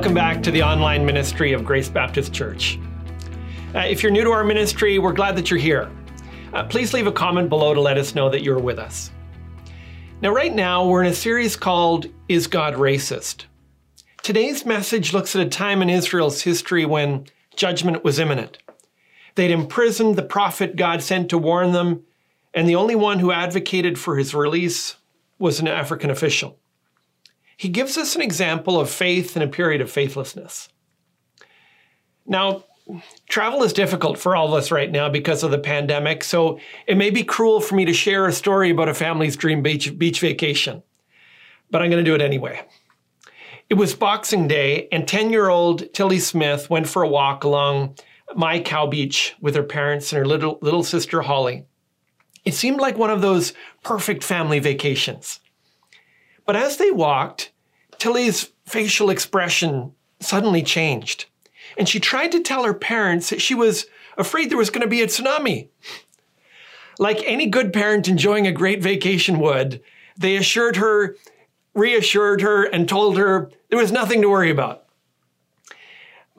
Welcome back to the online ministry of Grace Baptist Church. Uh, if you're new to our ministry, we're glad that you're here. Uh, please leave a comment below to let us know that you're with us. Now, right now, we're in a series called Is God Racist? Today's message looks at a time in Israel's history when judgment was imminent. They'd imprisoned the prophet God sent to warn them, and the only one who advocated for his release was an African official he gives us an example of faith in a period of faithlessness. Now, travel is difficult for all of us right now because of the pandemic, so it may be cruel for me to share a story about a family's dream beach, beach vacation, but I'm going to do it anyway. It was Boxing Day, and 10 year old Tilly Smith went for a walk along Mai Khao beach with her parents and her little, little sister Holly. It seemed like one of those perfect family vacations. But as they walked, Tilly's facial expression suddenly changed. And she tried to tell her parents that she was afraid there was going to be a tsunami. Like any good parent enjoying a great vacation would, they assured her, reassured her, and told her there was nothing to worry about.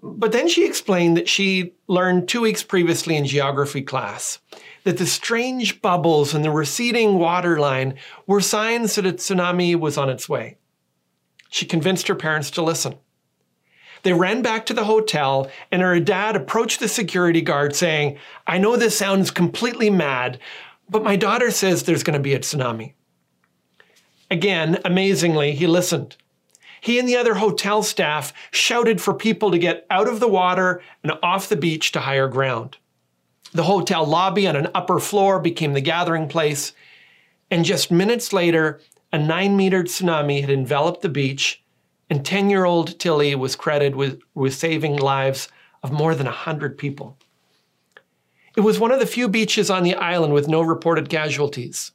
But then she explained that she learned two weeks previously in geography class that the strange bubbles and the receding waterline were signs that a tsunami was on its way. She convinced her parents to listen. They ran back to the hotel, and her dad approached the security guard saying, I know this sounds completely mad, but my daughter says there's going to be a tsunami. Again, amazingly, he listened. He and the other hotel staff shouted for people to get out of the water and off the beach to higher ground. The hotel lobby on an upper floor became the gathering place, and just minutes later, a nine meter tsunami had enveloped the beach, and 10 year old Tilly was credited with, with saving lives of more than 100 people. It was one of the few beaches on the island with no reported casualties.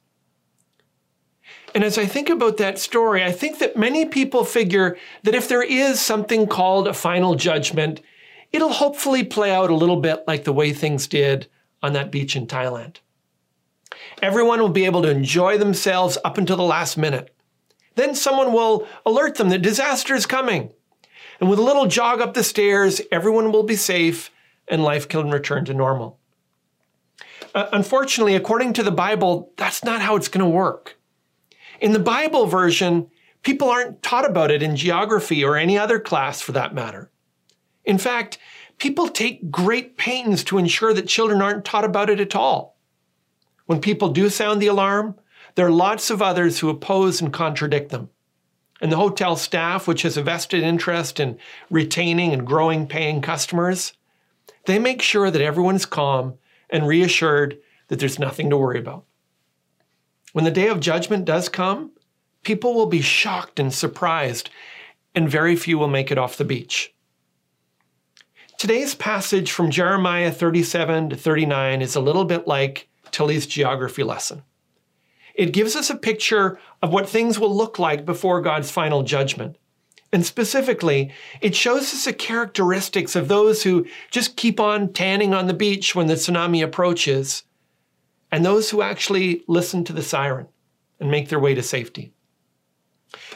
And as I think about that story, I think that many people figure that if there is something called a final judgment, it'll hopefully play out a little bit like the way things did on that beach in Thailand. Everyone will be able to enjoy themselves up until the last minute. Then someone will alert them that disaster is coming. And with a little jog up the stairs, everyone will be safe and life can return to normal. Uh, unfortunately, according to the Bible, that's not how it's going to work. In the Bible version, people aren't taught about it in geography or any other class for that matter. In fact, people take great pains to ensure that children aren't taught about it at all. When people do sound the alarm, there are lots of others who oppose and contradict them. And the hotel staff, which has a vested interest in retaining and growing paying customers, they make sure that everyone's calm and reassured that there's nothing to worry about. When the day of judgment does come, people will be shocked and surprised, and very few will make it off the beach. Today's passage from Jeremiah 37 to 39 is a little bit like Tilly's geography lesson. It gives us a picture of what things will look like before God's final judgment. And specifically, it shows us the characteristics of those who just keep on tanning on the beach when the tsunami approaches, and those who actually listen to the siren and make their way to safety.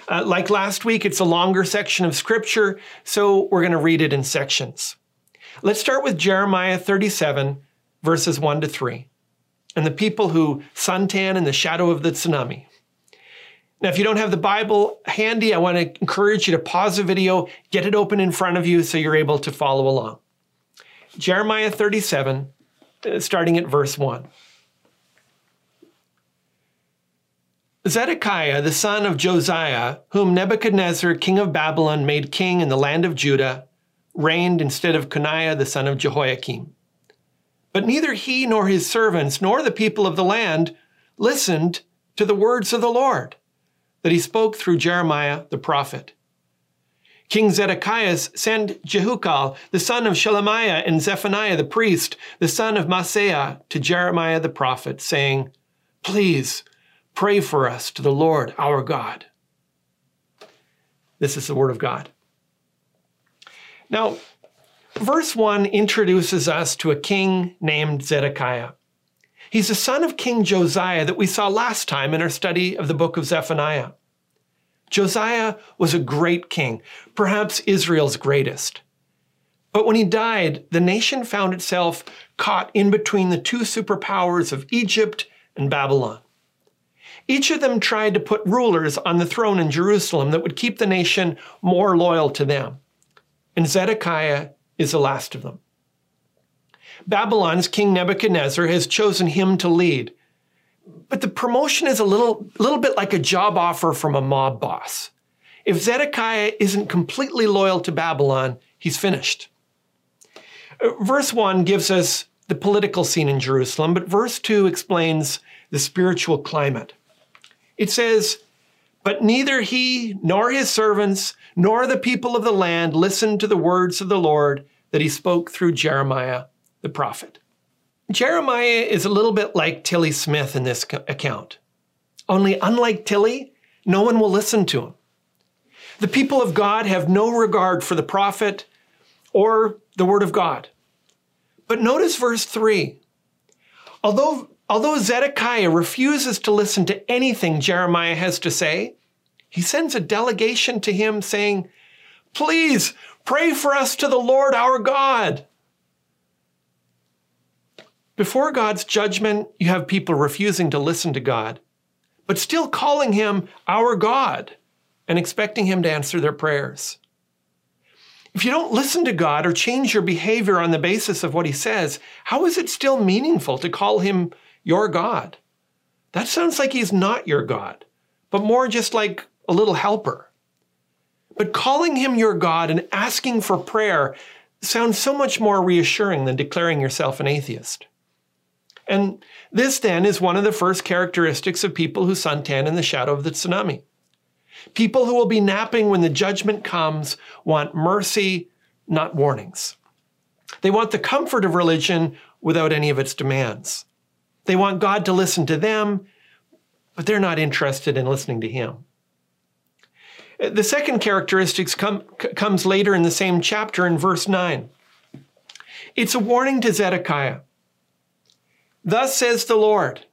Uh, like last week, it's a longer section of scripture, so we're going to read it in sections. Let's start with Jeremiah 37, verses 1 to 3, and the people who suntan in the shadow of the tsunami. Now, if you don't have the Bible handy, I want to encourage you to pause the video, get it open in front of you so you're able to follow along. Jeremiah 37, uh, starting at verse 1. Zedekiah, the son of Josiah, whom Nebuchadnezzar, king of Babylon, made king in the land of Judah, reigned instead of Coniah the son of Jehoiakim. But neither he nor his servants nor the people of the land listened to the words of the Lord that he spoke through Jeremiah the prophet. King Zedekiah sent Jehukal, the son of Shelemiah, and Zephaniah the priest, the son of Maaseiah, to Jeremiah the prophet, saying, Please pray for us to the Lord our God. This is the word of God. Now, verse 1 introduces us to a king named Zedekiah. He's the son of King Josiah that we saw last time in our study of the book of Zephaniah. Josiah was a great king, perhaps Israel's greatest. But when he died, the nation found itself caught in between the two superpowers of Egypt and Babylon. Each of them tried to put rulers on the throne in Jerusalem that would keep the nation more loyal to them. And Zedekiah is the last of them. Babylon's King Nebuchadnezzar has chosen him to lead. But the promotion is a little, little bit like a job offer from a mob boss. If Zedekiah isn't completely loyal to Babylon, he's finished. Uh, verse 1 gives us the political scene in Jerusalem, but verse 2 explains the spiritual climate. It says, But neither he nor his servants nor the people of the land listened to the words of the Lord that he spoke through Jeremiah the prophet. Jeremiah is a little bit like Tilly Smith in this account. Only, unlike Tilly, no one will listen to him. The people of God have no regard for the prophet or the word of God. But notice verse 3. Although, although Zedekiah refuses to listen to anything Jeremiah has to say, he sends a delegation to him saying, Please pray for us to the Lord our God. Before God's judgment, you have people refusing to listen to God, but still calling him our God and expecting him to answer their prayers. If you don't listen to God or change your behavior on the basis of what he says, how is it still meaningful to call him your God? That sounds like he's not your God, but more just like a little helper. But calling him your God and asking for prayer sounds so much more reassuring than declaring yourself an atheist. And this then is one of the first characteristics of people who suntan in the shadow of the tsunami. People who will be napping when the judgment comes want mercy, not warnings. They want the comfort of religion without any of its demands. They want God to listen to them, but they're not interested in listening to Him. The second characteristic com- comes later in the same chapter in verse 9. It's a warning to Zedekiah. Thus says the Lord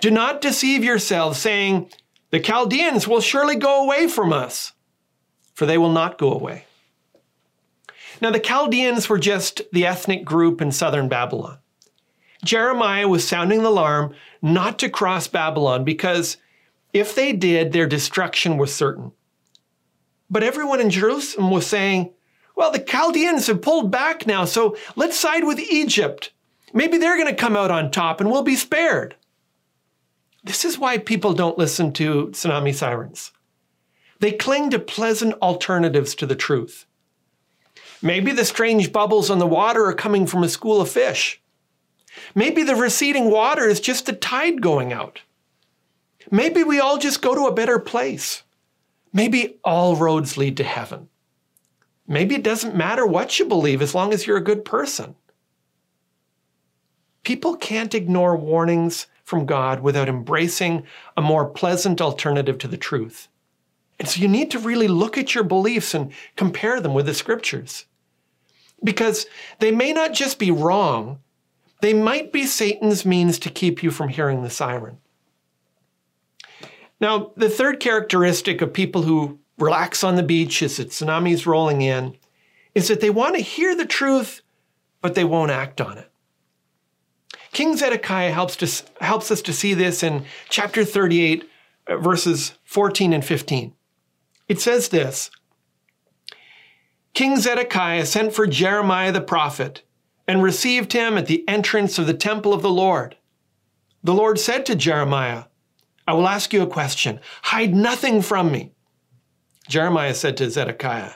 Do not deceive yourselves, saying, The Chaldeans will surely go away from us, for they will not go away. Now, the Chaldeans were just the ethnic group in southern Babylon. Jeremiah was sounding the alarm not to cross Babylon because if they did, their destruction was certain. But everyone in Jerusalem was saying, well, the Chaldeans have pulled back now, so let's side with Egypt. Maybe they're going to come out on top and we'll be spared. This is why people don't listen to tsunami sirens. They cling to pleasant alternatives to the truth. Maybe the strange bubbles on the water are coming from a school of fish. Maybe the receding water is just the tide going out. Maybe we all just go to a better place. Maybe all roads lead to heaven. Maybe it doesn't matter what you believe as long as you're a good person. People can't ignore warnings from God without embracing a more pleasant alternative to the truth. And so you need to really look at your beliefs and compare them with the scriptures. Because they may not just be wrong, they might be Satan's means to keep you from hearing the siren. Now, the third characteristic of people who relax on the beach as the tsunami's rolling in is that they want to hear the truth, but they won't act on it. King Zedekiah helps, to, helps us to see this in chapter 38, uh, verses 14 and 15. It says this King Zedekiah sent for Jeremiah the prophet and received him at the entrance of the temple of the Lord. The Lord said to Jeremiah, I will ask you a question. Hide nothing from me. Jeremiah said to Zedekiah,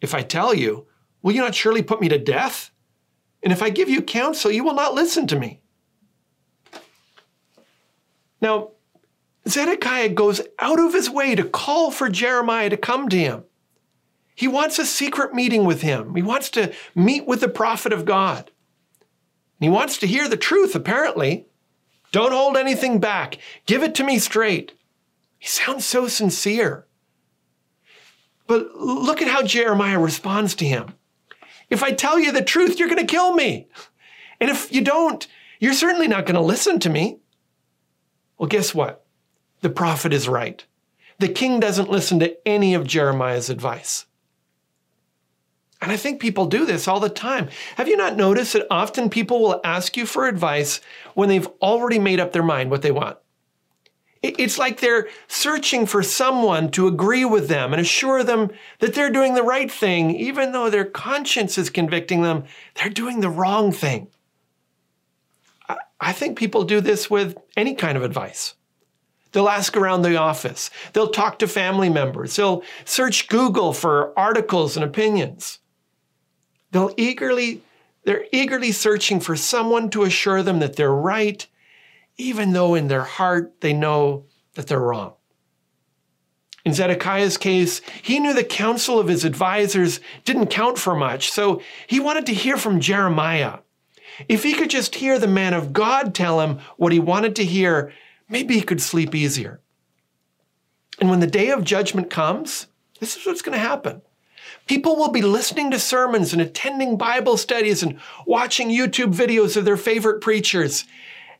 If I tell you, will you not surely put me to death? And if I give you counsel, you will not listen to me. Now, Zedekiah goes out of his way to call for Jeremiah to come to him. He wants a secret meeting with him. He wants to meet with the prophet of God. And He wants to hear the truth, apparently. Don't hold anything back. Give it to me straight. He sounds so sincere. But look at how Jeremiah responds to him. If I tell you the truth, you're going to kill me. And if you don't, you're certainly not going to listen to me. Well, guess what? The prophet is right. the king doesn't listen to any of Jeremiah's advice. And I think people do this all the time. Have you not noticed that often people will ask you for advice when they've already made up their mind what they want? It's like they're searching for someone to agree with them and assure them that they're doing the right thing, even though their conscience is convicting them they're doing the wrong thing. I think people do this with any kind of advice. They'll ask around the office. They'll talk to family members. They'll search Google for articles and opinions. They'll eagerly, they're eagerly searching for someone to assure them that they're right, even though in their heart they know that they're wrong. In Zedekiah's case, he knew the counsel of his advisors didn't count for much, so he wanted to hear from Jeremiah. If he could just hear the man of God tell him what he wanted to hear, maybe he could sleep easier. And when the day of judgment comes, this is what's going to happen. People will be listening to sermons and attending Bible studies and watching YouTube videos of their favorite preachers.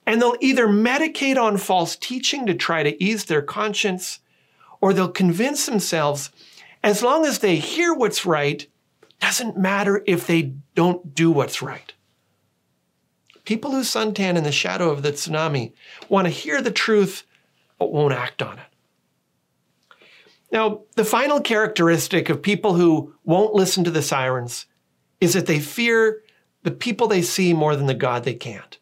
And they'll either medicate on false teaching to try to ease their conscience, or they'll convince themselves as long as they hear what's right, doesn't matter if they don't do what's right. People who suntan in the shadow of the tsunami want to hear the truth but won't act on it. Now, the final characteristic of people who won't listen to the sirens is that they fear the people they see more than the God they can't.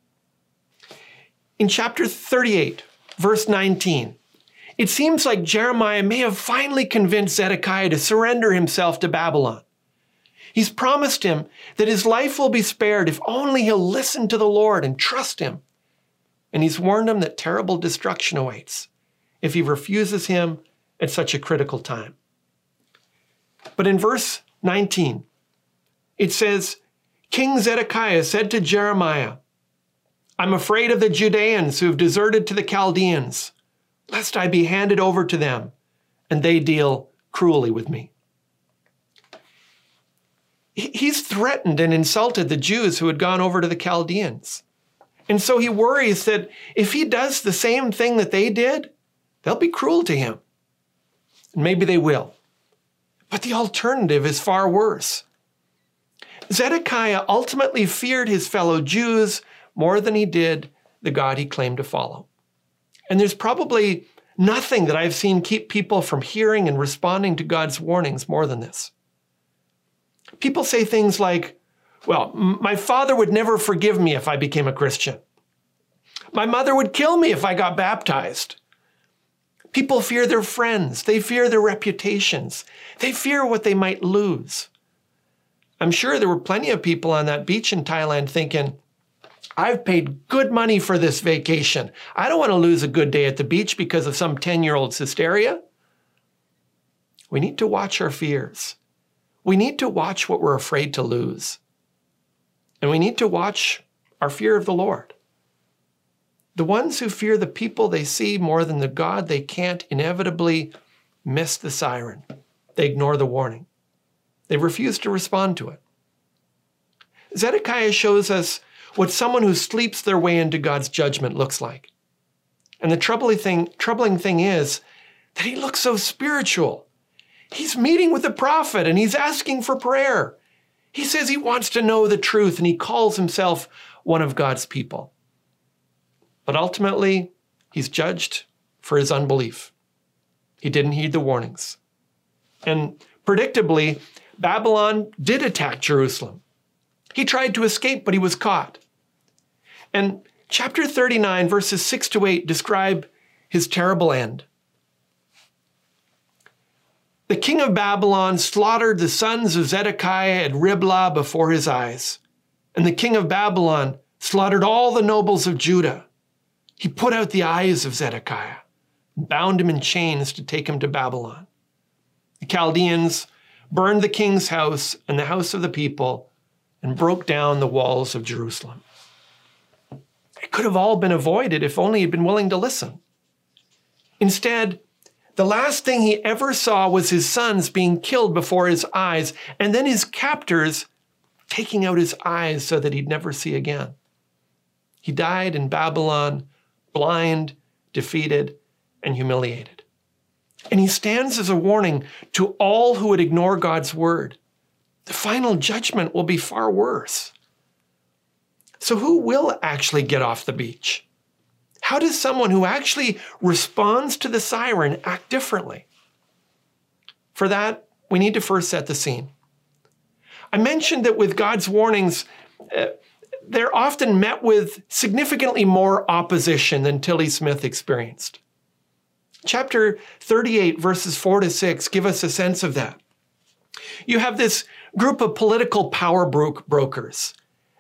In chapter 38, verse 19, it seems like Jeremiah may have finally convinced Zedekiah to surrender himself to Babylon. He's promised him that his life will be spared if only he'll listen to the Lord and trust him. And he's warned him that terrible destruction awaits if he refuses him at such a critical time. But in verse 19, it says, King Zedekiah said to Jeremiah, I'm afraid of the Judeans who have deserted to the Chaldeans, lest I be handed over to them and they deal cruelly with me he's threatened and insulted the Jews who had gone over to the Chaldeans. And so he worries that if he does the same thing that they did, they'll be cruel to him. Maybe they will. But the alternative is far worse. Zedekiah ultimately feared his fellow Jews more than he did the God he claimed to follow. And there's probably nothing that I've seen keep people from hearing and responding to God's warnings more than this people say things like, well, my father would never forgive me if I became a Christian. My mother would kill me if I got baptized. People fear their friends. They fear their reputations. They fear what they might lose. I'm sure there were plenty of people on that beach in Thailand thinking, I've paid good money for this vacation. I don't want to lose a good day at the beach because of some 10 year old's hysteria. We need to watch our fears. We need to watch what we're afraid to lose. And we need to watch our fear of the Lord. The ones who fear the people they see more than the God they can't inevitably miss the siren. They ignore the warning. They refuse to respond to it. Zedekiah shows us what someone who sleeps their way into God's judgment looks like. And the troubling thing, troubling thing is that he looks so spiritual. He's meeting with the prophet and he's asking for prayer. He says he wants to know the truth and he calls himself one of God's people. But ultimately, he's judged for his unbelief. He didn't heed the warnings. And predictably, Babylon did attack Jerusalem. He tried to escape, but he was caught. And chapter 39, verses 6 to 8 describe his terrible end. The king of Babylon slaughtered the sons of Zedekiah at Riblah before his eyes. And the king of Babylon slaughtered all the nobles of Judah. He put out the eyes of Zedekiah, bound him in chains to take him to Babylon. The Chaldeans burned the king's house and the house of the people and broke down the walls of Jerusalem. It could have all been avoided if only he'd been willing to listen. Instead, the last thing he ever saw was his sons being killed before his eyes, and then his captors taking out his eyes so that he'd never see again. He died in Babylon, blind, defeated, and humiliated. And he stands as a warning to all who would ignore God's word. The final judgment will be far worse. So, who will actually get off the beach? How does someone who actually responds to the siren act differently? For that, we need to first set the scene. I mentioned that with God's warnings, uh, they're often met with significantly more opposition than Tilly Smith experienced. Chapter 38, verses 4 to 6, give us a sense of that. You have this group of political power bro- brokers,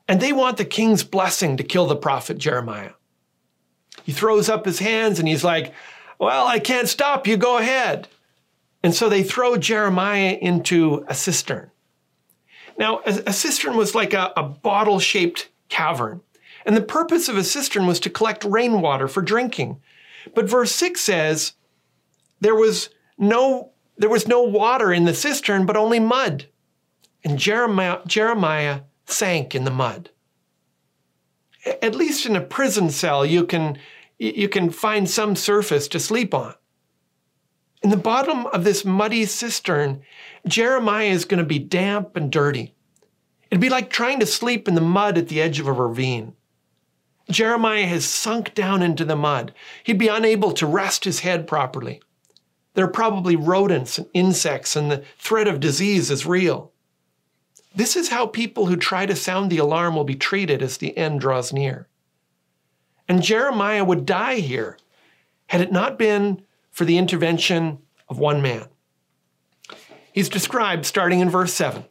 and they want the king's blessing to kill the prophet Jeremiah. He throws up his hands and he's like, Well, I can't stop you, go ahead. And so they throw Jeremiah into a cistern. Now, a, cistern was like a, a bottle shaped cavern. And the purpose of a cistern was to collect rainwater for drinking. But verse 6 says, there was no there was no water in the cistern, but only mud. And Jeremiah, Jeremiah sank in the mud. At least in a prison cell, you can, you can find some surface to sleep on. In the bottom of this muddy cistern, Jeremiah is going to be damp and dirty. It'd be like trying to sleep in the mud at the edge of a ravine. Jeremiah has sunk down into the mud. He'd be unable to rest his head properly. There are probably rodents and insects, and the threat of disease is real. This is how people who try to sound the alarm will be treated as the end draws near. And Jeremiah would die here had it not been for the intervention of one man. He's described starting in verse 7.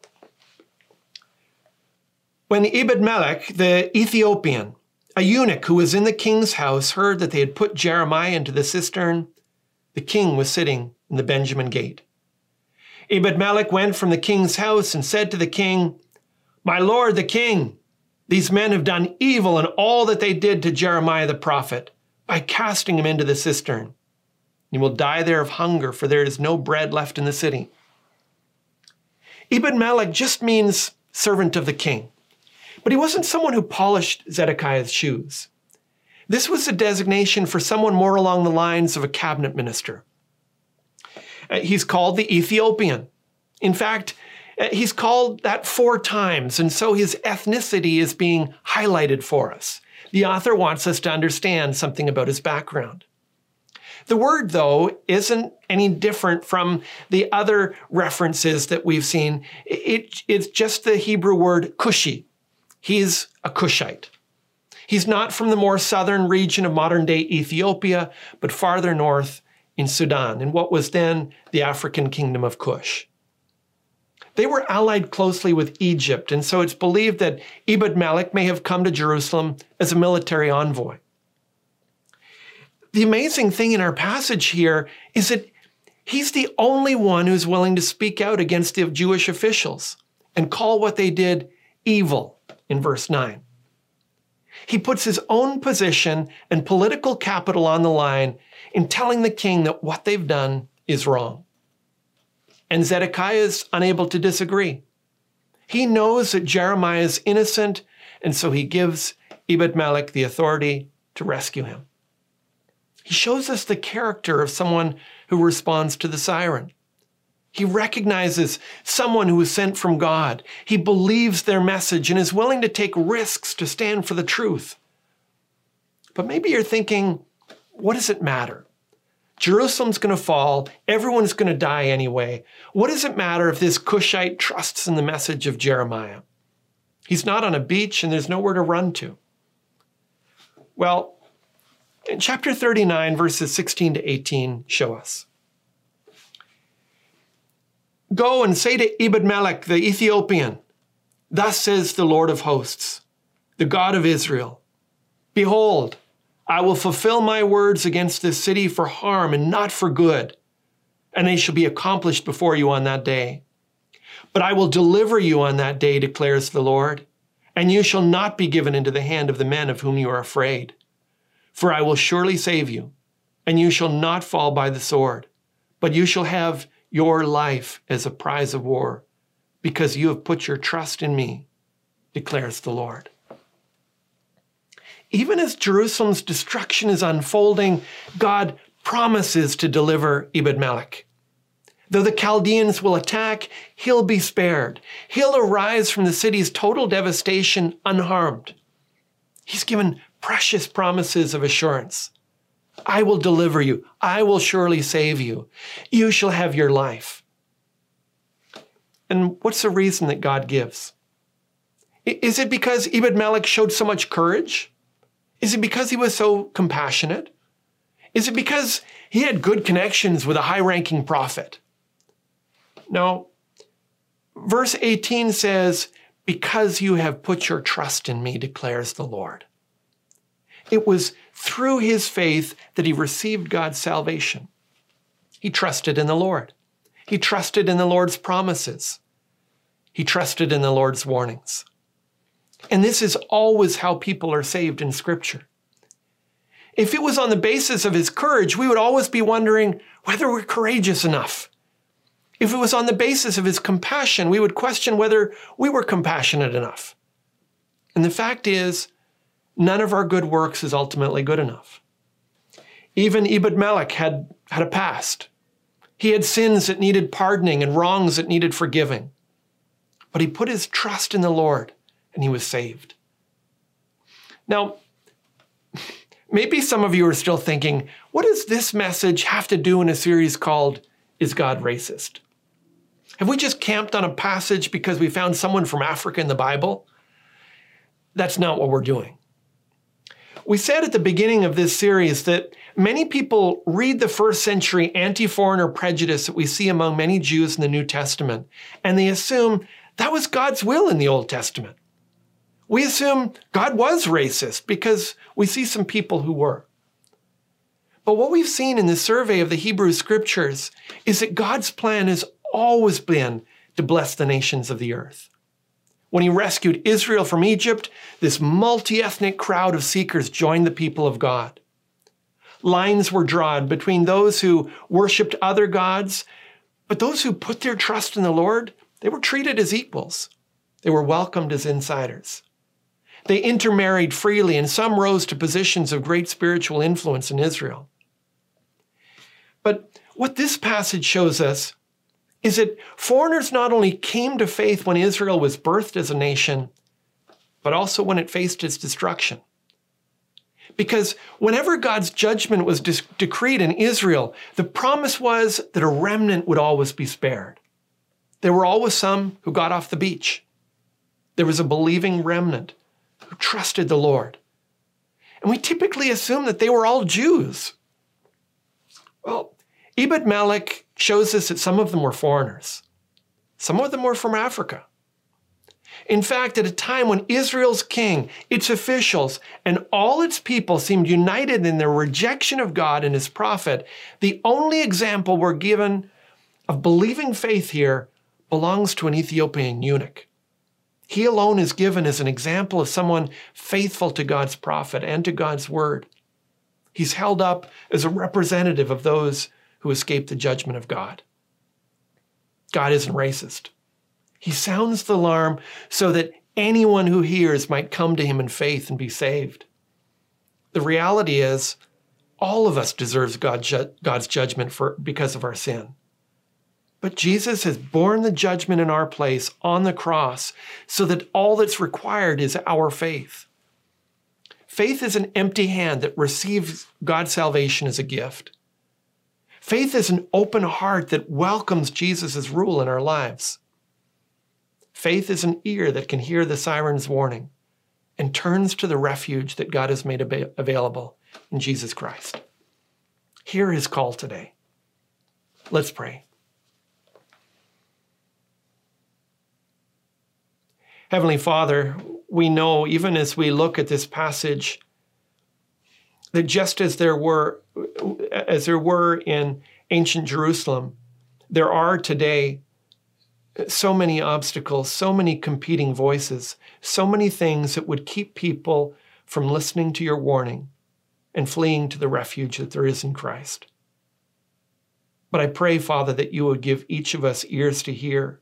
When Ebed Melech, the Ethiopian, a eunuch who was in the king's house, heard that they had put Jeremiah into the cistern, the king was sitting in the Benjamin gate. Ebed Melech went from the king's house and said to the king, My lord the king, these men have done evil in all that they did to Jeremiah the prophet by casting him into the cistern. He will die there of hunger, for there is no bread left in the city. Ebed Melech just means servant of the king, but he wasn't someone who polished Zedekiah's shoes. This was a designation for someone more along the lines of a cabinet minister. Uh, he's called the Ethiopian. In fact, uh, he's called that four times, and so his ethnicity is being highlighted for us. The author wants us to understand something about his background. The word, though, isn't any different from the other references that we've seen. It, it's just the Hebrew word Cushi. He's a Cushite. He's not from the more southern region of modern day Ethiopia, but farther north in Sudan, in what was then the African kingdom of Cush. They were allied closely with Egypt, and so it's believed that Ebed Melech may have come to Jerusalem as a military envoy. The amazing thing in our passage here is that he's the only one who's willing to speak out against the Jewish officials and call what they did evil in verse 9. He puts his own position and political capital on the line in telling the king that what they've done is wrong. And Zedekiah is unable to disagree. He knows that Jeremiah is innocent, and so he gives Ebed Melech the authority to rescue him. He shows us the character of someone who responds to the siren. He recognizes someone who is sent from God. He believes their message and is willing to take risks to stand for the truth. But maybe you're thinking, what does it matter? Jerusalem's going to fall. Everyone's going to die anyway. What does it matter if this Cushite trusts in the message of Jeremiah? He's not on a beach and there's nowhere to run to. Well, in chapter 39, verses 16 to 18 show us. Go and say to Ebed Melech the Ethiopian, Thus says the Lord of hosts, the God of Israel Behold, I will fulfill my words against this city for harm and not for good, and they shall be accomplished before you on that day. But I will deliver you on that day, declares the Lord, and you shall not be given into the hand of the men of whom you are afraid. For I will surely save you, and you shall not fall by the sword, but you shall have your life as a prize of war, because you have put your trust in me, declares the Lord. Even as Jerusalem's destruction is unfolding, God promises to deliver Ebed Melech. Though the Chaldeans will attack, he'll be spared. He'll arise from the city's total devastation unharmed. He's given precious promises of assurance. I will deliver you. I will surely save you. You shall have your life. And what's the reason that God gives? Is it because Ebed Melech showed so much courage? Is it because he was so compassionate? Is it because he had good connections with a high ranking prophet? No. Verse 18 says, Because you have put your trust in me, declares the Lord. It was through his faith that he received God's salvation. He trusted in the Lord. He trusted in the Lord's promises. He trusted in the Lord's warnings. And this is always how people are saved in Scripture. If it was on the basis of his courage, we would always be wondering whether we're courageous enough. If it was on the basis of his compassion, we would question whether we were compassionate enough. And the fact is, none of our good works is ultimately good enough. Even Ebed Melech had, had a past. He had sins that needed pardoning and wrongs that needed forgiving. But he put his trust in the Lord and he was saved. Now, maybe some of you are still thinking, what does this message have to do in a series called Is God Racist? Have we just camped on a passage because we found someone from Africa in the Bible? That's not what we're doing. We said at the beginning of this series that many people read the first century anti foreigner prejudice that we see among many Jews in the New Testament, and they assume that was God's will in the Old Testament. We assume God was racist because we see some people who were. But what we've seen in the survey of the Hebrew scriptures is that God's plan has always been to bless the nations of the earth. When he rescued Israel from Egypt, this multi ethnic crowd of seekers joined the people of God. Lines were drawn between those who worshiped other gods, but those who put their trust in the Lord, they were treated as equals. They were welcomed as insiders. They intermarried freely, and some rose to positions of great spiritual influence in Israel. But what this passage shows us is that foreigners not only came to faith when Israel was birthed as a nation, but also when it faced its destruction. Because whenever God's judgment was de- decreed in Israel, the promise was that a remnant would always be spared. There were always some who got off the beach. There was a believing remnant who trusted the Lord. And we typically assume that they were all Jews. Well, Ebed Melech shows us that some of them were foreigners. Some of them were from Africa. In fact, at a time when Israel's king, its officials, and all its people seemed united in their rejection of God and his prophet, the only example we're given of believing faith here belongs to an Ethiopian eunuch. He alone is given as an example of someone faithful to God's prophet and to God's word. He's held up as a representative of those who escape the judgment of God. God isn't racist. He sounds the alarm so that anyone who hears might come to him in faith and be saved. The reality is, all of us deserves God's judgment for, because of our sin. But Jesus has borne the judgment in our place on the cross so that all that's required is our faith. Faith is an empty hand that receives God's salvation as a gift. Faith is an open heart that welcomes Jesus' rule in our lives. Faith is an ear that can hear the siren's warning and turns to the refuge that God has made available in Jesus Christ. Hear his call today. Let's pray. Heavenly Father, we know even as we look at this passage that just as there were as there were in ancient Jerusalem, there are today so many obstacles, so many competing voices, so many things that would keep people from listening to your warning and fleeing to the refuge that there is in Christ. But I pray, Father, that you would give each of us ears to hear.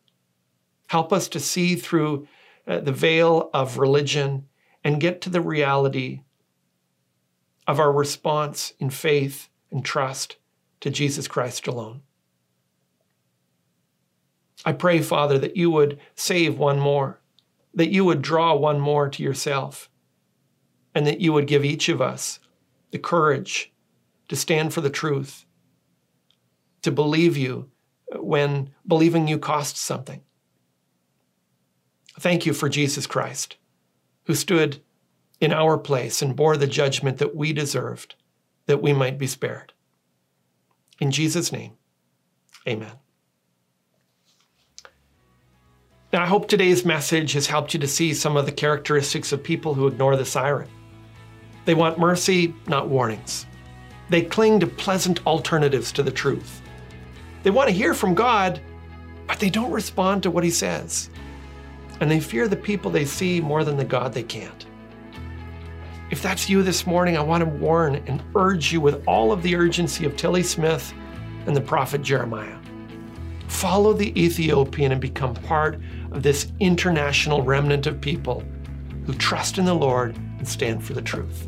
Help us to see through uh, the veil of religion and get to the reality of our response in faith and trust to Jesus Christ alone. I pray, Father, that you would save one more, that you would draw one more to yourself, and that you would give each of us the courage to stand for the truth, to believe you when believing you costs something. Thank you for Jesus Christ, who stood in our place and bore the judgment that we deserved, that we might be spared. In Jesus' name, amen. Now, I hope today's message has helped you to see some of the characteristics of people who ignore the siren. They want mercy, not warnings. They cling to pleasant alternatives to the truth. They want to hear from God, but they don't respond to what He says. And they fear the people they see more than the God they can't. If that's you this morning, I want to warn and urge you with all of the urgency of Tilly Smith and the prophet Jeremiah. Follow the Ethiopian and become part of this international remnant of people who trust in the Lord and stand for the truth.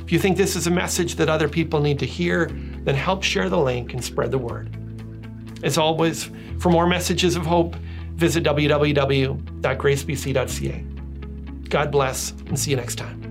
If you think this is a message that other people need to hear, then help share the link and spread the word. As always, for more messages of hope, visit www.gracebc.ca. God bless and see you next time.